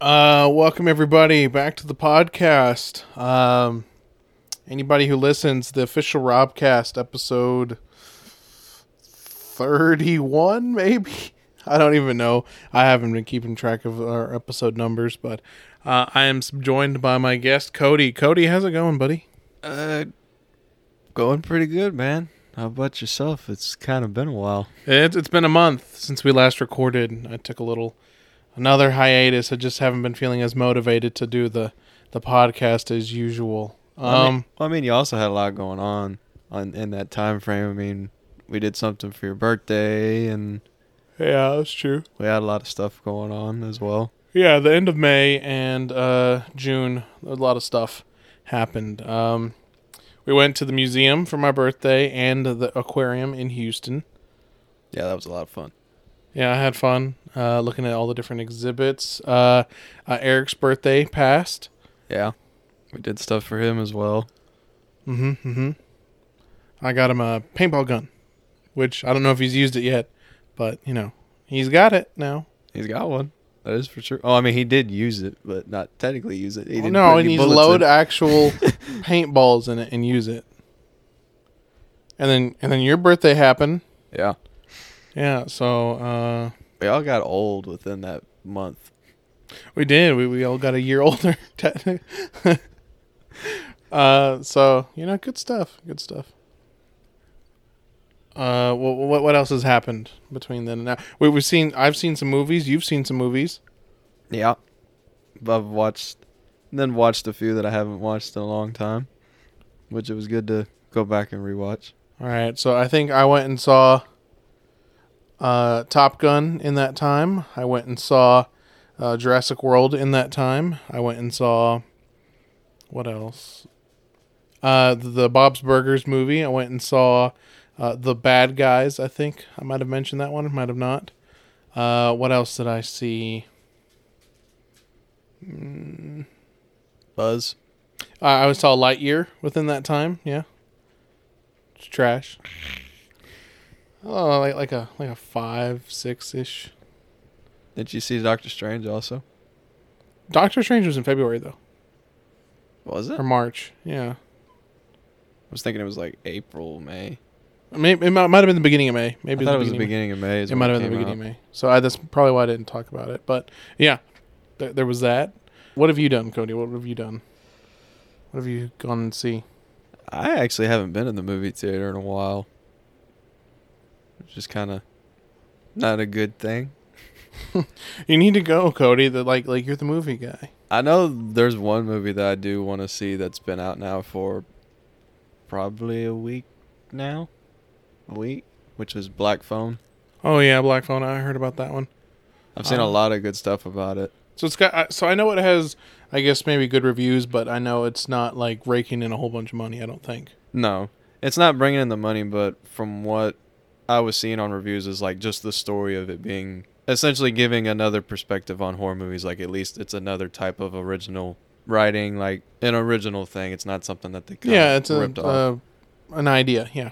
Uh, welcome everybody back to the podcast. Um, anybody who listens, the official Robcast episode thirty-one, maybe. I don't even know. I haven't been keeping track of our episode numbers, but uh, I am joined by my guest Cody. Cody, how's it going, buddy? Uh, going pretty good, man. How about yourself? It's kind of been a while. It's it's been a month since we last recorded. I took a little another hiatus. I just haven't been feeling as motivated to do the the podcast as usual. Um, I mean, well, I mean, you also had a lot going on on in that time frame. I mean, we did something for your birthday, and yeah, that's true. we had a lot of stuff going on as well. Yeah, the end of May and uh, June, a lot of stuff happened. Um, we went to the museum for my birthday and the aquarium in Houston. Yeah, that was a lot of fun. Yeah, I had fun uh, looking at all the different exhibits. Uh, uh, Eric's birthday passed. Yeah, we did stuff for him as well. Mm-hmm. Mm-hmm. I got him a paintball gun, which I don't know if he's used it yet, but you know he's got it now. He's got one. That is for sure. Oh, I mean, he did use it, but not technically use it. He didn't no, and he's load in. actual paintballs in it and use it. And then and then your birthday happened. Yeah, Yeah, so uh, we all got old within that month. we did. We we all got a year older. uh, so you know, good stuff. Good stuff. Uh, what what what else has happened between then and now? We we've seen. I've seen some movies. You've seen some movies. Yeah, I've watched, then watched a few that I haven't watched in a long time, which it was good to go back and rewatch. All right, so I think I went and saw uh, Top Gun in that time. I went and saw uh, Jurassic World in that time. I went and saw what else? Uh, the Bob's Burgers movie. I went and saw uh, the Bad Guys. I think I might have mentioned that one. Might have not. Uh, what else did I see? Buzz. Uh, I saw Lightyear within that time. Yeah, it's trash. Oh, like like a like a five six ish. Did you see Doctor Strange also? Doctor Strange was in February though, Was it? or March. Yeah, I was thinking it was like April, May. maybe it might, have been the beginning of May. Maybe I thought it was the beginning. of May. It might have been the beginning out. of May. So I, that's probably why I didn't talk about it. But yeah, th- there was that. What have you done, Cody? What have you done? What have you gone and see? I actually haven't been in the movie theater in a while. Just kind of not a good thing. You need to go, Cody. That like like you're the movie guy. I know there's one movie that I do want to see that's been out now for probably a week now. A week, which is Black Phone. Oh yeah, Black Phone. I heard about that one. I've seen a Um, lot of good stuff about it. So it's got. So I know it has. I guess maybe good reviews, but I know it's not like raking in a whole bunch of money. I don't think. No, it's not bringing in the money, but from what I was seeing on reviews, is like just the story of it being essentially giving another perspective on horror movies. Like at least it's another type of original writing, like an original thing. It's not something that they yeah, it's a off. uh, an idea. Yeah,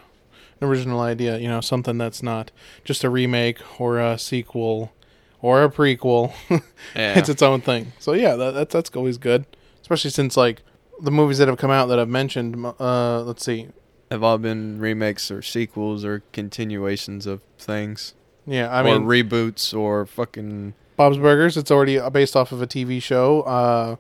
an original idea. You know, something that's not just a remake or a sequel or a prequel. yeah. it's its own thing. So yeah, that, that's that's always good, especially since like the movies that have come out that I've mentioned. Uh, let's see. Have all been remakes or sequels or continuations of things. Yeah, I or mean, reboots or fucking Bob's Burgers. It's already based off of a TV show. Uh,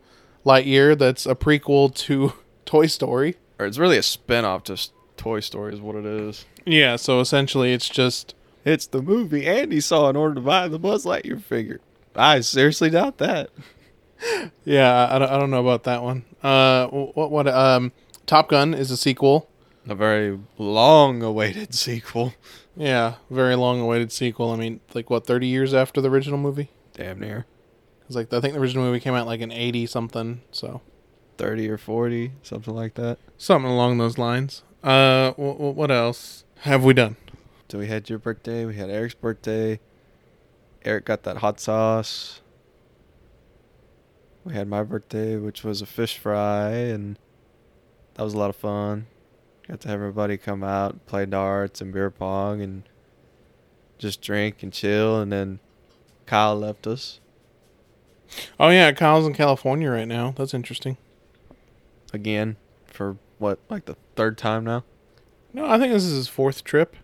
Lightyear. That's a prequel to Toy Story. or it's really a spin-off to Toy Story is what it is. Yeah, so essentially it's just It's the movie Andy saw in order to buy the Buzz Lightyear figure. I seriously doubt that. yeah, I don't, I don't know about that one. Uh what what um Top Gun is a sequel. A very long-awaited sequel. Yeah, very long awaited sequel. I mean, like what 30 years after the original movie? Damn near Cuz like I think the original movie came out like in 80 something, so 30 or 40, something like that. something along those lines. Uh wh- wh- what else have we done? So we had your birthday, we had Eric's birthday. Eric got that hot sauce. We had my birthday, which was a fish fry, and that was a lot of fun. Got to have everybody come out, play darts and beer pong, and just drink and chill. And then Kyle left us. Oh yeah, Kyle's in California right now. That's interesting. again for what like the third time now. No, I think this is his fourth trip.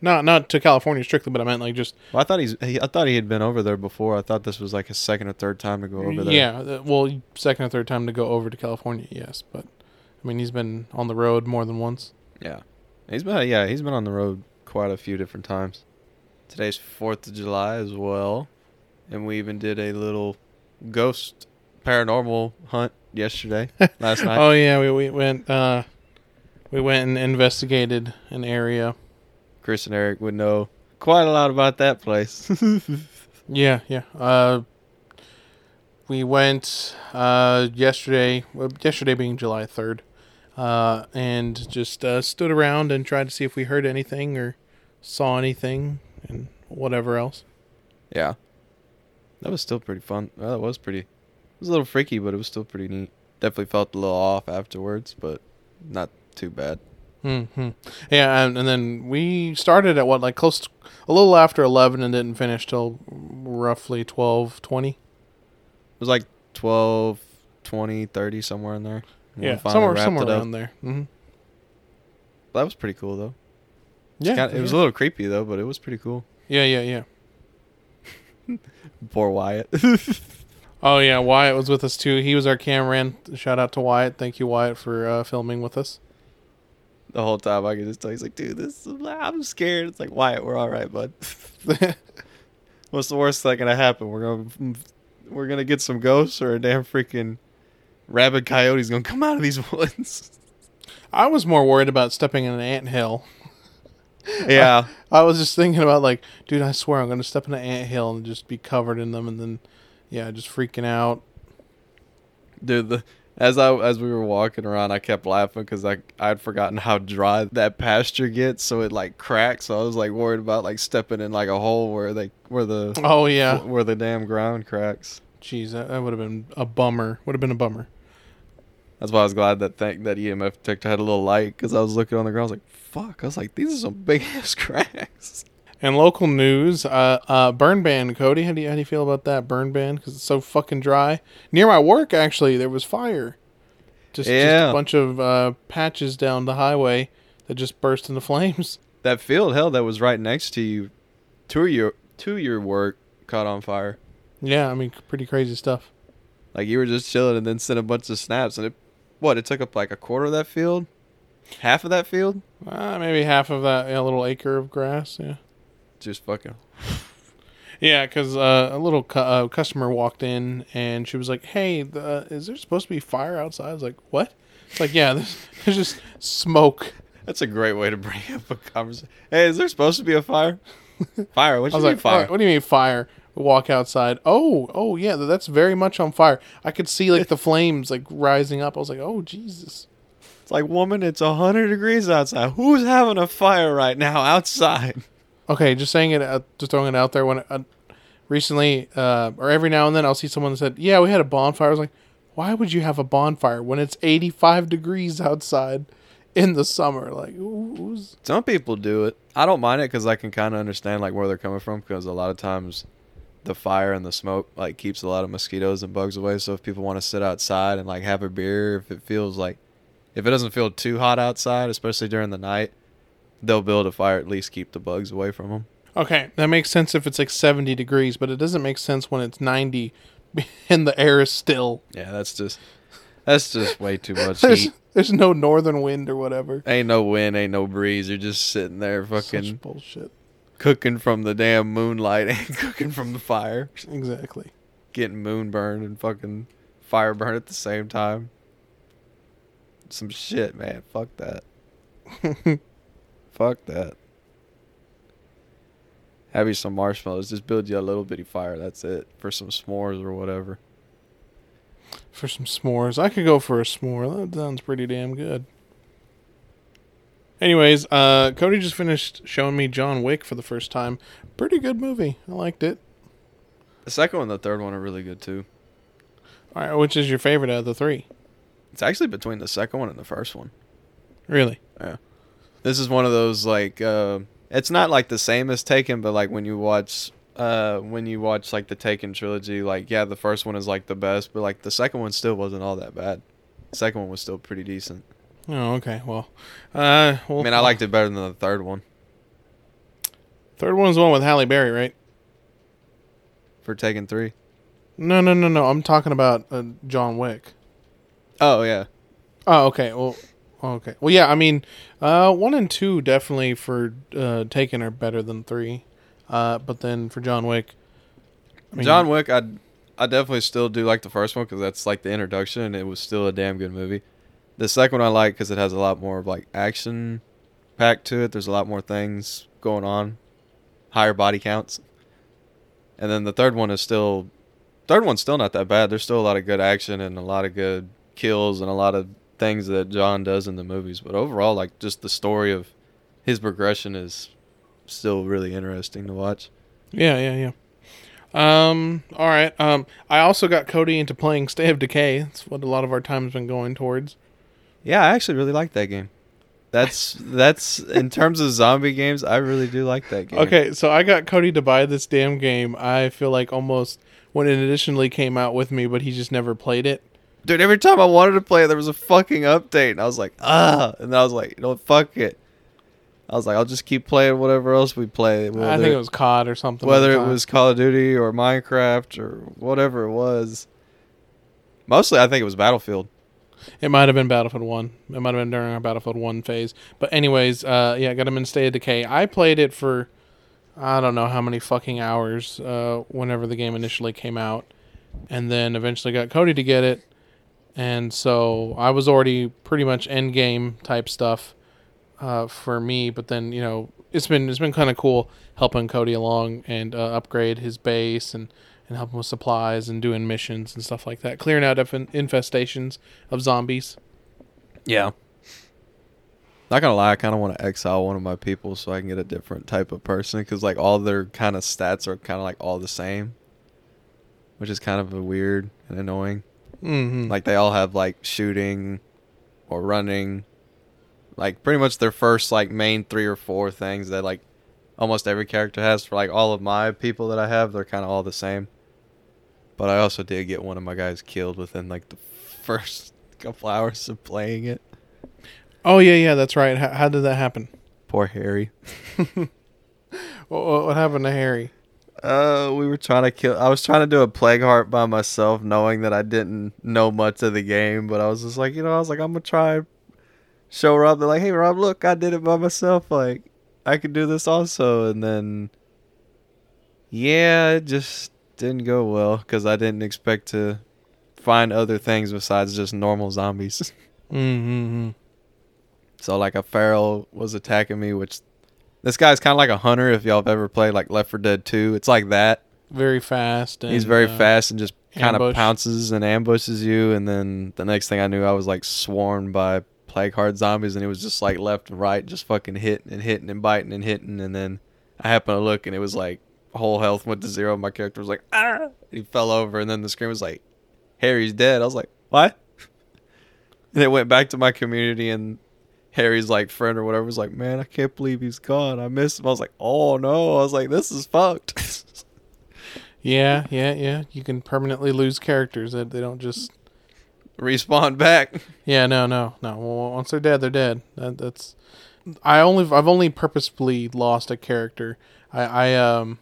Not not to California strictly, but I meant like just Well, I thought he's he, I thought he had been over there before. I thought this was like his second or third time to go over there. yeah. Well, second or third time to go over to California, yes, but I mean he's been on the road more than once. Yeah. He's been yeah, he's been on the road quite a few different times. Today's 4th of July as well. And we even did a little ghost paranormal hunt yesterday, last night. Oh yeah, we we went uh we went and investigated an area. Chris and Eric would know quite a lot about that place. Yeah, yeah. Uh we went uh yesterday, well, yesterday being July 3rd. Uh and just uh stood around and tried to see if we heard anything or saw anything and whatever else. yeah. That was still pretty fun. Well, it was pretty it was a little freaky, but it was still pretty neat. Definitely felt a little off afterwards, but not too bad. Hmm. Yeah, and, and then we started at what like close to, a little after 11 and didn't finish till roughly twelve twenty. It was like 12, 20, 30, somewhere in there. Yeah, somewhere somewhere around there. hmm That was pretty cool though. Yeah, Kinda- it was a little creepy though, but it was pretty cool. yeah, yeah, yeah. Poor Wyatt. Oh yeah, Wyatt was with us too. He was our cameraman. Shout out to Wyatt. Thank you, Wyatt, for uh, filming with us. the whole time I could just tell he's like, dude, this is, I'm scared. It's like Wyatt, we're all right, bud. What's the worst that gonna happen? We're gonna we're gonna get some ghosts or a damn freaking rabid coyote's gonna come out of these woods. I was more worried about stepping in an ant hill. yeah, I was just thinking about like, dude, I swear I'm gonna step in an ant hill and just be covered in them, and then, yeah, just freaking out. dude. The as I as we were walking around, I kept laughing because I I'd forgotten how dry that pasture gets, so it like cracks. So I was like worried about like stepping in like a hole where they where the Oh yeah, where the damn ground cracks. jeez, that, that would have been a bummer. Would have been a bummer. That's why I was glad that thing that EMF detector had a little light because I was looking on the ground. I was like, "Fuck!" I was like, "These are some big ass cracks." And local news, uh, uh, burn ban. Cody, how do you how do you feel about that burn ban? Because it's so fucking dry. Near my work, actually, there was fire. Just, just Yeah. a bunch of uh, patches down the highway that just burst into flames. That field, hell, that was right next to you, to your to your work, caught on fire. Yeah, I mean, pretty crazy stuff. Like you were just chilling and then sent a bunch of snaps, and it, what? It took up like a quarter of that field, half of that field, Uh, maybe half of that yeah, little acre of grass. Yeah. just fucking. Yeah, because uh, a little cu- uh, customer walked in and she was like, "Hey, the, is there supposed to be fire outside?" I was like, "What?" It's like, "Yeah, there's, there's just smoke." That's a great way to bring up a conversation. Hey, is there supposed to be a fire? Fire? What I you mean like, fire? "What do you mean fire?" We walk outside. Oh, oh yeah, that's very much on fire. I could see like the flames like rising up. I was like, "Oh Jesus!" It's like, woman, it's a hundred degrees outside. Who's having a fire right now outside? Okay, just saying it, uh, just throwing it out there. When uh, recently, uh, or every now and then, I'll see someone that said, "Yeah, we had a bonfire." I was like, "Why would you have a bonfire when it's 85 degrees outside in the summer?" Like, who- who's Some people do it. I don't mind it because I can kind of understand like where they're coming from because a lot of times the fire and the smoke like keeps a lot of mosquitoes and bugs away. So if people want to sit outside and like have a beer, if it feels like if it doesn't feel too hot outside, especially during the night, they'll build a fire at least keep the bugs away from them. okay? That makes sense if it's like 70 degrees, but it doesn't make sense when it's 90 and the air is still. Yeah, that's just that's just way too much There's, heat. there's no northern wind or whatever. Ain't no wind, ain't no breeze. You're just sitting there fucking Such bullshit. Cooking from the damn moonlight and cooking from the fire. Exactly. getting moon burn and fucking fire burn at the same time. Some shit, man. Fuck that. Fuck that. Have you some marshmallows. Just build you a little bitty fire. That's it. For some s'mores or whatever. For some s'mores, I could go for a s'more. That sounds pretty damn good. Anyways, uh, Cody just finished showing me John Wick for the first time. Pretty good movie. I liked it. The second one and the third one are really good too. All right, which is your favorite out of the three? It's actually between the second one and the first one. Really? Yeah. This is one of those like uh it's not like the same as Taken, but like when you watch uh, when you watch like the Taken trilogy, like yeah, the first one is like the best, but like the second one still wasn't all that bad. The second one was still pretty decent. Oh, okay. Well, uh, well, I mean, I liked it better than the third one third one is the one with Halle Berry, right? for Taken three. No, no, no, no. I'm talking about uh, John Wick. Oh yeah, Oh, okay. Well, okay. Well, yeah. I mean, uh, one and two definitely for uh, Taken are better than three. Uh, but then for John Wick, I mean, John Wick, I I definitely still do like the first one because that's like the introduction, and it was still a damn good movie. The second one I like because it has a lot more of like action packed to it. There's a lot more things going on, higher body counts, and then the third one is still, third one's still not that bad. There's still a lot of good action and a lot of good kills and a lot of things that John does in the movies. But overall, like just the story of his progression is still really interesting to watch. Yeah, yeah, yeah. Um. All right. Um. I also got Cody into playing State of Decay. That's what a lot of our time's been going towards. Yeah, I actually really like that game. That's that's in terms of zombie games, I really do like that game. Okay, so I got Cody to buy this damn game. I feel like almost when it initially came out with me, but he just never played it. Dude, every time I wanted to play it, there was a fucking update, and I was like, ah, and then I was like, you know, fuck it. I was like, I'll just keep playing whatever else we play. I think it was COD or something. whether the it was Call of Duty or Minecraft or whatever it was. Mostly, I think it was Battlefield. It might have been Battlefield One. It might have been during our Battlefield One phase. But anyways, uh, yeah, got him in State of Decay. I played it for I don't know how many fucking hours. Uh, whenever the game initially came out, and then eventually got Cody to get it, and so I was already pretty much end game type stuff uh, for me. But then you know it's been it's been kind of cool helping Cody along and uh, upgrade his base and and helping with supplies and doing missions and stuff like that, clearing out infestations of zombies. Yeah. Not gonna lie, I kind of want to exile one of my people so I can get a different type of person because like all their kind of stats are kind of like all the same, which is kind of a weird and annoying. Mm-hmm. Like they all have like shooting or running, like pretty much their first like main three or four things that like almost every character has. For like all of my people that I have, they're kind of all the same. But I also did get one of my guys killed within like the first couple hours of playing it. oh yeah, yeah, that's right. How, how did that happen? Poor Harry. What, what, what happened to Harry? Uh, we were trying to kill. I was trying to do a plague heart by myself, knowing that I didn't know much of the game. But I was just like, you know, I was like, I'm gonna try. Show Rob, they're like, hey Rob, look, I did it by myself. Like, I could do this also. And then, yeah, it just didn't go well because I didn't expect to find other things besides just normal zombies. Mm-hmm. so like a feral was attacking me, which this guy's kind of like a hunter. If y'all have ever played like Left 4 Dead 2, it's like that. Very fast. And, He's very uh, fast and just kind of pounces and ambushes you. And then the next thing I knew, I was like swarmed by plague heart zombies, and it was just like left and right, just fucking hitting and hitting and biting and hitting. And then I happened to look, and it was like whole health went to zero. My character was like, ah, he fell over, and then the screen was like, Harry's dead. I was like, what? And it went back to my community, and Harry's like friend or whatever was like, man, I can't believe he's gone. I miss him. I was like, oh no. I was like, this is fucked. Yeah, yeah, yeah. You can permanently lose characters. that they don't just. Respawn back. Yeah, no, no, no. Well, once they're dead, they're dead. That, that's. I only I've only purposefully lost a character. I I um.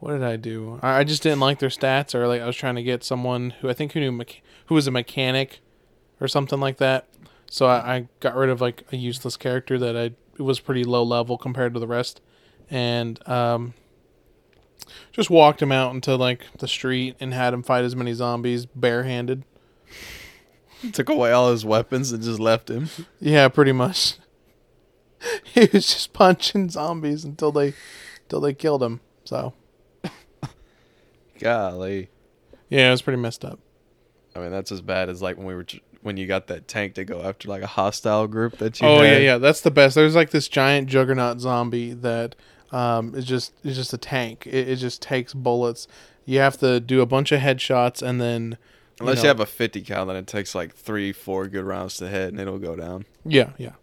What did I do? I, I just didn't like their stats, or like I was trying to get someone who I think who knew mecha- who was a mechanic, or something like that. So I, I got rid of like a useless character that I it was pretty low level compared to the rest, and um. Just walked him out into like the street and had him fight as many zombies barehanded. Took away all his weapons and just left him. Yeah, pretty much. he was just punching zombies until they, until they killed him. So Golly. yeah, it was pretty messed up. I mean, that's as bad as like when we were when you got that tank to go after like a hostile group that you. Oh yeah, had. yeah, that's the best. There's like this giant juggernaut zombie that um is just is just a tank. It, it just takes bullets. You have to do a bunch of headshots and then. Unless you, know- have a 50 cal, then it takes like three, four good rounds to hit, and it'll go down. Yeah, yeah.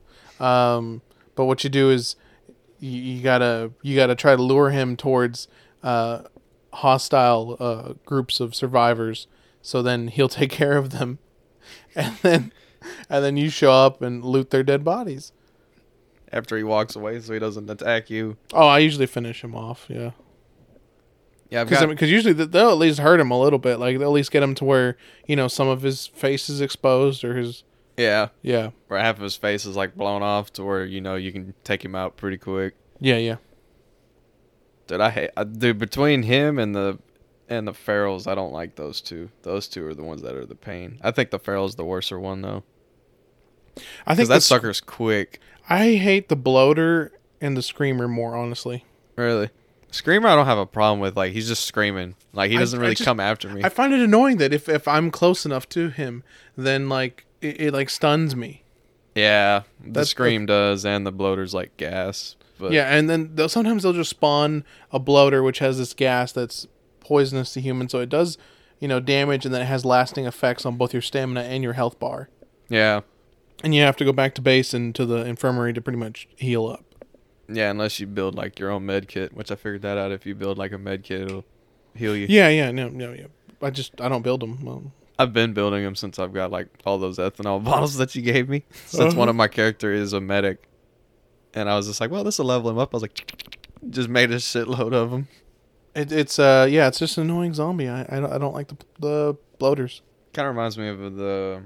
Um, but what you do is you, you gotta you gotta try to lure him towards uh, hostile uh, groups of survivors. So then he'll take care of them, and then and then you show up and loot their dead bodies. After he walks away, so he doesn't attack you. Oh, I usually finish him off. Yeah. Yeah, Because got, usually they'll at least hurt him a little bit. Like they'll at least get him to where you know some of his face is exposed or his yeah, yeah where half of his face is like blown off to where you know you can take him out pretty quick. yeah yeah. Dude, I hate. I, dude, between him and the and the ferals, I don't like those two. Those two are the ones that are the pain. I think the feral's the worser one though, I think that sucker's quick. I hate the bloater and the screamer more honestly. Really, screamer, I don't have a problem with. Like he's just screaming. Like he doesn't I really just- come after me. I find it annoying that if if I'm close enough to him, then like it, it like stuns me. yeah, the That's- scream does, and the bloater's like gas. But yeah, and then they'll, sometimes they'll just spawn a bloater which has this gas that's poisonous to humans, so it does you know damage, and then it has lasting effects on both your stamina and your health bar. yeah, And you have to go back to base and to the infirmary to pretty much heal up. yeah. Unless you build like your own med kit, which I figured that out. If you build like a med kit, it'll heal you. Yeah, yeah, no, no, yeah. I just I don't build them. Well, I've been building them since I've got like all those ethanol bottles that you gave me. Since one Uh-huh. of my character is a medic, and I was just like, well, this will level him up. I was like, just made a shitload of them. it, it's uh yeah, it's just an annoying zombie. I I don't, I don't like the the bloaters. Kind of reminds me of the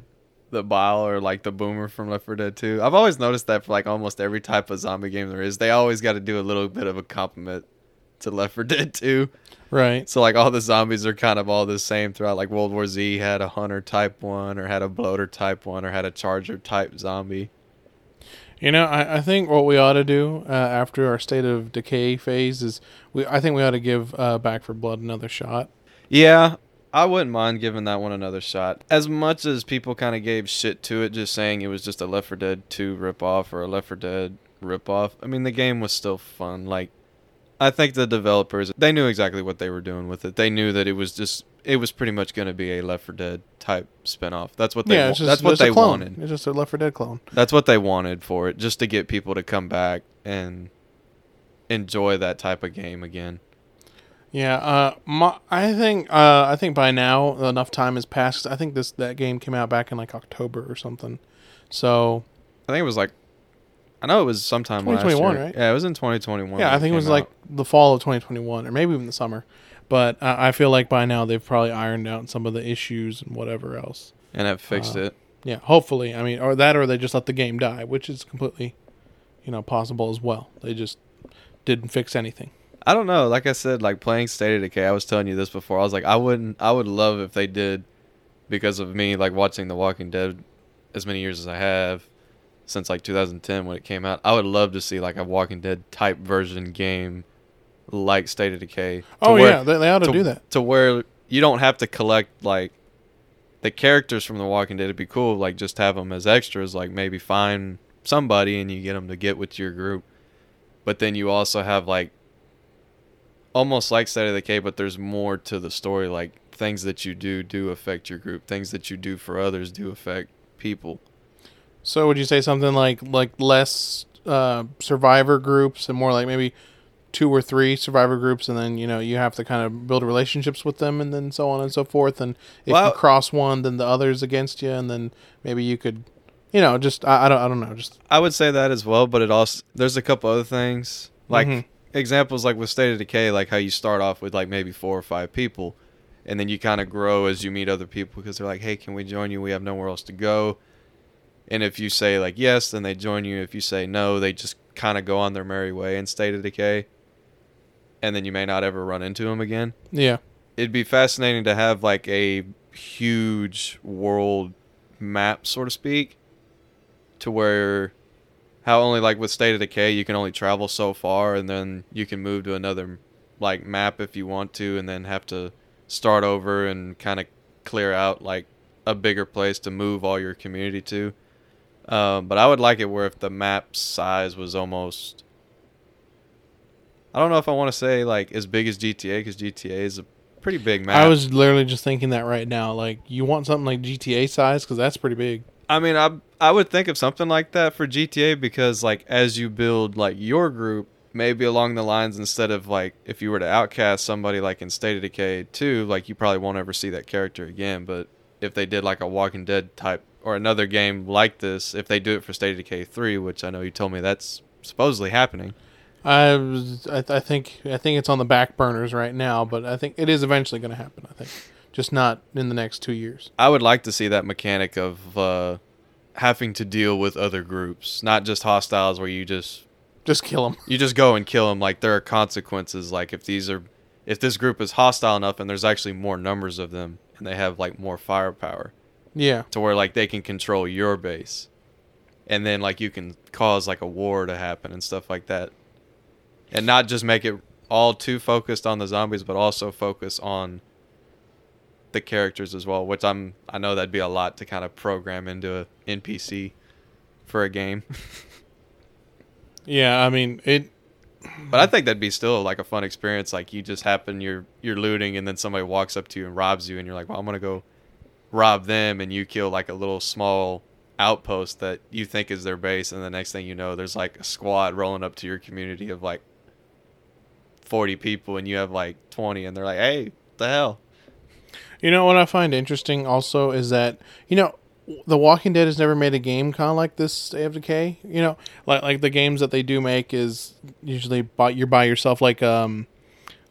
the bile or like the boomer from Left 4 Dead 2. I've always noticed that for like almost every type of zombie game there is, they always got to do a little bit of a compliment to Left 4 Dead 2. Right. So like all the zombies are kind of all the same throughout. Like World War Z had a hunter type one, or had a bloater type one, or had a charger type zombie. You know, I, I think what we ought to do uh, after our state of decay phase is we I think we ought to give uh, Back 4 Blood another shot. Yeah, I wouldn't mind giving that one another shot. As much as people kind of gave shit to it, just saying it was just a Left 4 Dead 2 ripoff or a Left 4 Dead ripoff. I mean, the game was still fun. Like, I think the developers they knew exactly what they were doing with it. They knew that it was just it was pretty much going to be a Left 4 Dead type spinoff. That's what they yeah, wa- just, that's what they wanted. It's just a Left 4 Dead clone. That's what they wanted for it, just to get people to come back and enjoy that type of game again. Yeah, uh, my, I think uh, I think by now enough time has passed. I think this that game came out back in like October or something. So I think it was like, I know it was sometime last 2021, year. right? Yeah, it was in 2021. yeah, I think it was came like the fall of 2021 or maybe even the summer. But uh, I feel like by now they've probably ironed out some of the issues and whatever else. and have fixed uh, it. Yeah, hopefully. I mean, or that, or they just let the game die, which is completely, you know, possible as well. They just didn't fix anything. I don't know. Like I said, like playing State of Decay. I was telling you this before. I was like, I wouldn't. I would love if they did, because of me like watching The Walking Dead, as many years as I have, since like 2010 when it came out. I would love to see like a Walking Dead type version game, like State of Decay. Oh where- yeah, they, they ought to, to do that. to where you don't have to collect like the characters from The Walking Dead. It'd be cool, like just have them as extras. Like maybe find somebody and you get them to get with your group, but then you also have like almost like State of Decay, but there's more to the story. Like things that you do do affect your group. Things that you do for others do affect people. So would you say something like like less uh, survivor groups and more like maybe two or three survivor groups, and then you know you have to kind of build relationships with them, and then so on and so forth. And if Well- you cross one, then the others against you, and then maybe you could, you know, just I, I don't I don't know, just I would say that as well, but it also there's a couple other things like Mhm. examples like with State of Decay, like how you start off with like maybe four or five people, and then you kind of grow as you meet other people because they're like, hey, can we join you? We have nowhere else to go. And if you say like yes, then they join you. If you say no, they just kind of go on their merry way in State of Decay, and then you may not ever run into them again yeah. it'd be fascinating to have like a huge world map, so to speak, to where how only like with State of Decay you can only travel so far, and then you can move to another like map if you want to, and then have to start over and kind of clear out like a bigger place to move all your community to. Um, but I would like it where if the map size was almost I don't know if I want to say like as big as GTA because GTA is a pretty big map. I was literally just thinking that right now. Like you want something like GTA size because that's pretty big. I mean, I I would think of something like that for GTA because like as you build like your group, maybe along the lines instead of like if you were to outcast somebody like in State of Decay 2, like you probably won't ever see that character again. But if they did like a Walking Dead type or another game like this, if they do it for State of Decay 3, which I know you told me that's supposedly happening. I, was, I, I think I think it's on the back burners right now, but I think it is eventually going to happen. I think, just not in the next two years. I would like to see that mechanic of uh, having to deal with other groups, not just hostiles where you just Just kill them. you just go and kill them. Like there are consequences. Like if these are, if this group is hostile enough and there's actually more numbers of them and they have like more firepower Yeah, to where like they can control your base, and then like you can cause like a war to happen and stuff like that, and not just make it all too focused on the zombies, but also focus on the characters as well. Which I'm I know that'd be a lot to kind of program into a NPC for a game. yeah. I mean it. But I think that'd be still like a fun experience. Like you just happen you're you're looting and then somebody walks up to you and robs you and you're like, well, I'm gonna go rob them and you kill like a little small outpost that you think is their base and the next thing you know there's like a squad rolling up to your community of like 40 people and you have like 20 and they're like hey what the hell You know what I find interesting also is that you know The Walking Dead has never made a game kind of like this State of Decay. You know, like like the games that they do make is usually by you're by yourself. Like um,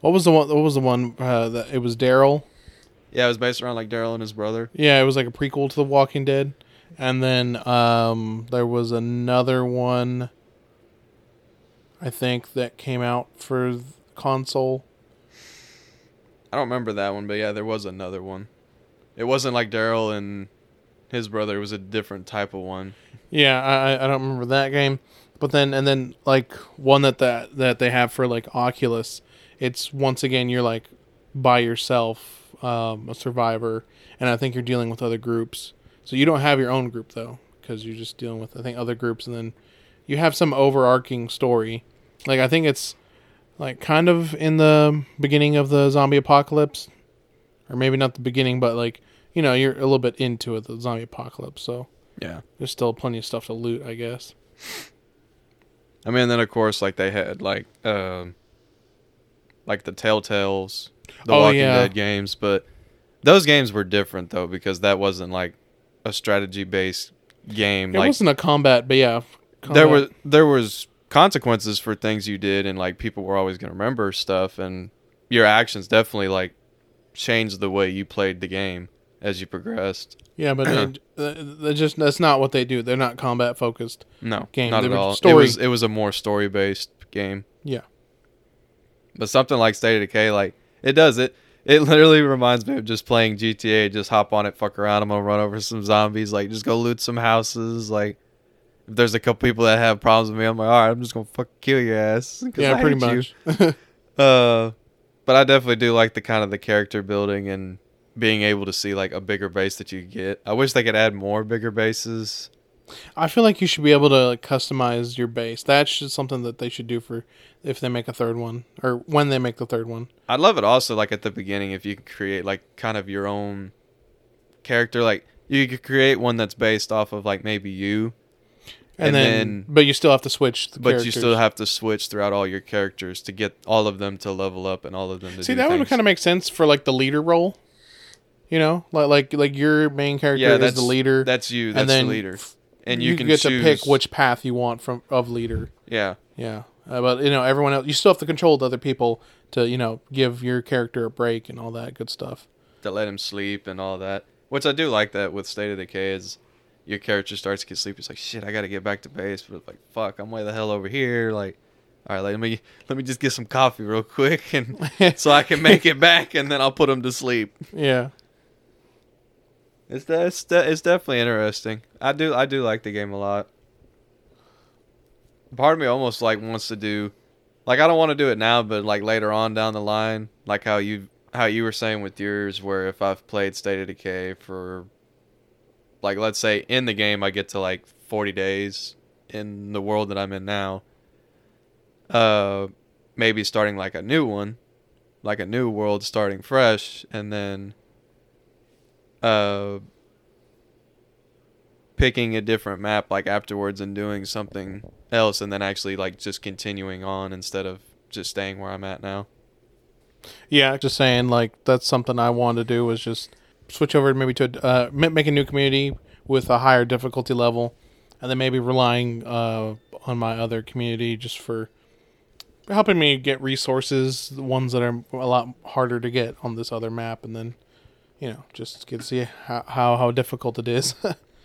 what was the one? What was the one uh, that it was Daryl? yeah it was based around like daryl and his brother Yeah, it was like a prequel to The Walking Dead. And then um, there was another one, I think, that came out for console. i don't remember that one but yeah there was another one it wasn't like daryl and his brother it was a different type of one Yeah, I, I- don't remember that game. But then, and then like one that, that that they have for like Oculus, it's once again you're like by yourself, um, a survivor, and I think you're dealing with other groups. So you don't have your own group though, because you're just dealing with I think other groups, and then you have some overarching story. Like I think it's like kind of in the beginning of the zombie apocalypse, or maybe not the beginning, but like you know you're a little bit into it, the zombie apocalypse. So yeah there's still plenty of stuff to loot, I guess. I mean, then of course, like they had like, um, like the Telltales, the Oh, Walking yeah. Dead games, but those games were different though because that wasn't like a strategy based game. It like wasn't a combat, but yeah, combat. there was there was consequences for things you did, and like people were always gonna remember stuff, and your actions definitely like changed the way you played the game as you progressed. yeah, but it, uh, they just that's not what they do. They're not combat focused. No, Game. not They at all. It story- was it was a more story based game. Yeah, But something like State of Decay, like it does it. It literally reminds me of just playing GTA. Just hop on it, fuck around. I'm gonna run over some zombies. Like just go loot some houses. Like if there's a couple people that have problems with me, I'm like, all right, I'm just gonna fuck kill your ass. yeah, I pretty hate you." much. Uh, but I definitely do like the kind of the character building and being able to see like a bigger base that you get. I wish they could add more bigger bases. I feel like you should be able to like, customize your base. That's just something that they should do for if they make a third one or when they make the third one. I'd love it also like at the beginning if you could create like kind of your own character. Like you could create one that's based off of like maybe you, And, And then, then- but you still have to switch. The but you still have to switch throughout all your characters to get all of them to level up and all of them to see do that would kind of make sense for like the leader role. You know, like like like your main character yeah, is the leader, That's you. That's and then the leader, and you, can get choose, to pick which path you want from of leader. Yeah, Yeah, uh, but you know everyone else. You still have to control the other people to you know give your character a break and all that good stuff. to let him sleep and all that. Which I do like that with State of Decay is your character starts to get sleepy. It's like shit, I gotta get back to base. But like fuck, I'm way the hell over here. Like, all right, let me let me just get some coffee real quick and so I can make it back, and then I'll put him to sleep. Yeah, It's de- it's, de- it's definitely interesting. I do I do like the game a lot. Part of me almost like wants to do, like I don't want to do it now, but like later on down the line, like how you how you were saying with yours, where if I've played State of Decay for, like let's say in the game I get to like forty days in the world that I'm in now. Uh, maybe starting like a new one, like a new world starting fresh, and then uh picking a different map like afterwards and doing something else and then actually like just continuing on instead of just staying where I'm at now. Yeah, just saying like that's something I wanted to do was just switch over maybe to uh, make a new community with a higher difficulty level, and then maybe relying uh, on my other community just for helping me get resources, the ones that are a lot harder to get on this other map, and then you know just get to see how how, how difficult it is.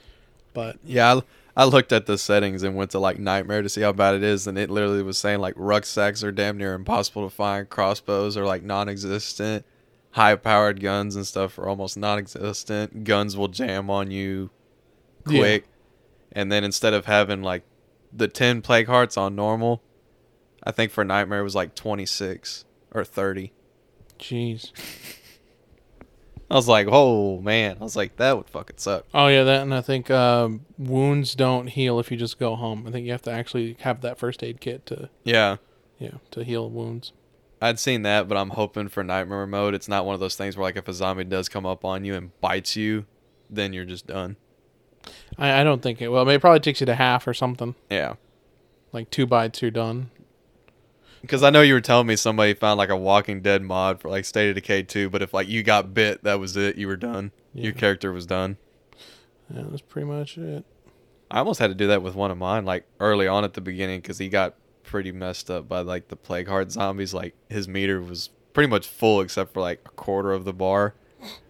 but Yeah, I, I looked at the settings and went to like Nightmare to see how bad it is, and it literally was saying like rucksacks are damn near impossible to find, crossbows are like non existent, high powered guns and stuff are almost non existent, guns will jam on you Yeah. quick. And then instead of having like the 10 plague hearts on normal, I think for Nightmare it was like 26 or 30. jeez. I was like, oh man. I was like, that would fucking suck. Oh yeah, that and I think um, wounds don't heal if you just go home. I think you have to actually have that first aid kit to Yeah. yeah to heal wounds. I'd seen that, but I'm hoping for nightmare mode. It's not one of those things where like if a zombie does come up on you and bites you, then you're just done. I, I don't think it will. I mean, it probably takes you to half or something. Yeah. Like two bites, you're done. Because I know you were telling me somebody found like a Walking Dead mod for like State of Decay 2, but if like you got bit, that was it. You were done. Yeah. Your character was done. Yeah, that's pretty much it. I almost had to do that with one of mine, like early on at the beginning, because he got pretty messed up by like the plague heart zombies. Like his meter was pretty much full except for like a quarter of the bar.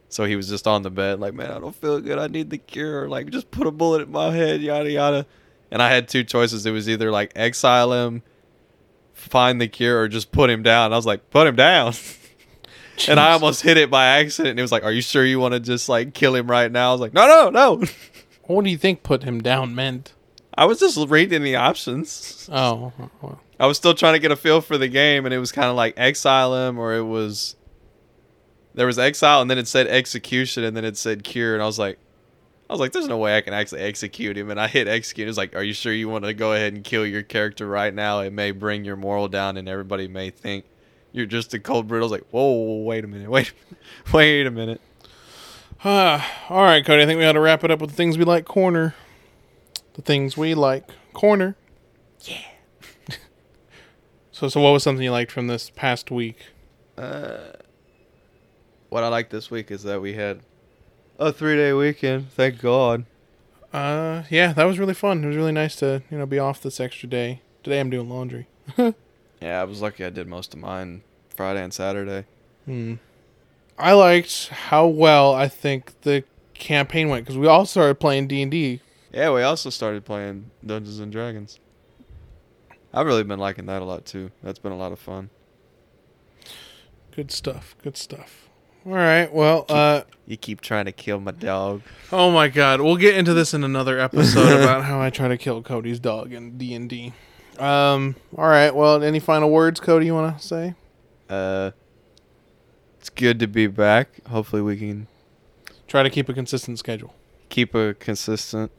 So he was just on the bed, like, man, I don't feel good. I need the cure. Like, just put a bullet in my head, yada yada. And I had two choices. It was either like exile him, find the cure, or just put him down. I was like, put him down. and I almost hit it by accident. And it was like, are you sure you want to just like kill him right now? I was like, no, no, no. What do you think put him down meant? I was just reading the options. Oh, well, I was still trying to get a feel for the game, and it was kind of like exile him, or it was there was exile, and then it said execution, and then it said cure, and I was like, I was like, there's no way I can actually execute him, and I hit execute. It was like, are you sure you want to go ahead and kill your character right now? It may bring your moral down, and everybody may think you're just a cold brutal. I was like, whoa, wait a minute, wait, wait a minute. all right, Cody. I think we ought to wrap it up with the things we like corner. The things we like corner. Yeah. so, so what was something you liked from this past week? Uh, what I like this week is that we had a three day weekend. Thank God. Uh, yeah, that was really fun. It was really nice to you know be off this extra day. Today I'm doing laundry. Yeah, I was lucky I did most of mine Friday and Saturday. Hmm. I liked how well I think the campaign went because we all started playing D and D. Yeah, we also started playing Dungeons and Dragons. I've really been liking that a lot too. That's been a lot of fun. Good stuff. Good stuff. All right. Well, uh, You keep trying to kill my dog. oh my God, we'll get into this in another episode about how I try to kill Cody's dog in D and D. Um. All right. Well, any final words, Cody? You want to say? Uh, it's good to be back. Hopefully, we can Try to keep a consistent schedule. keep a consistent,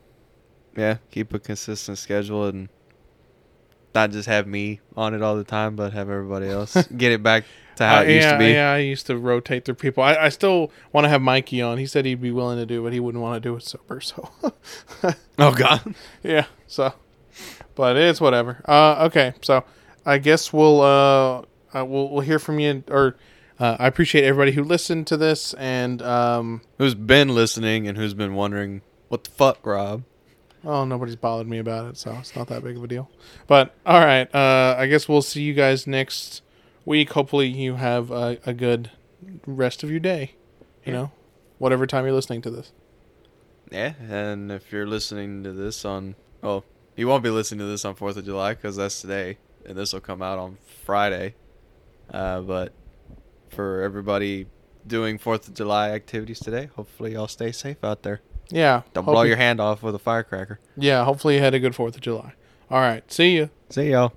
yeah, keep a consistent schedule and not just have me on it all the time, but have everybody else get it back to how Uh, it used yeah, to be. yeah. I used to rotate through people. I, I still want to have Mikey on. He said he'd be willing to do, but he wouldn't want to do it sober. So. Oh God. Yeah. So, but it's whatever. Uh, okay. So, I guess we'll uh, uh we'll we'll hear from you. Or uh, I appreciate everybody who listened to this, and um, Who's been listening and who's been wondering what the fuck, Rob? Oh, nobody's bothered me about it, so it's not that big of a deal. But all right. Uh, I guess we'll see you guys next week. Hopefully, you have a, a good rest of your day. You Yeah. know, whatever time you're listening to this. Yeah, and if you're listening to this on, well, you won't be listening to this on Fourth of July because that's today, and this will come out on Friday. Uh, but for everybody doing Fourth of July activities today, hopefully y'all stay safe out there. Yeah. Don't blow you- your hand off with a firecracker. Yeah. Hopefully, you had a good Fourth of July. All right. See you. See y'all.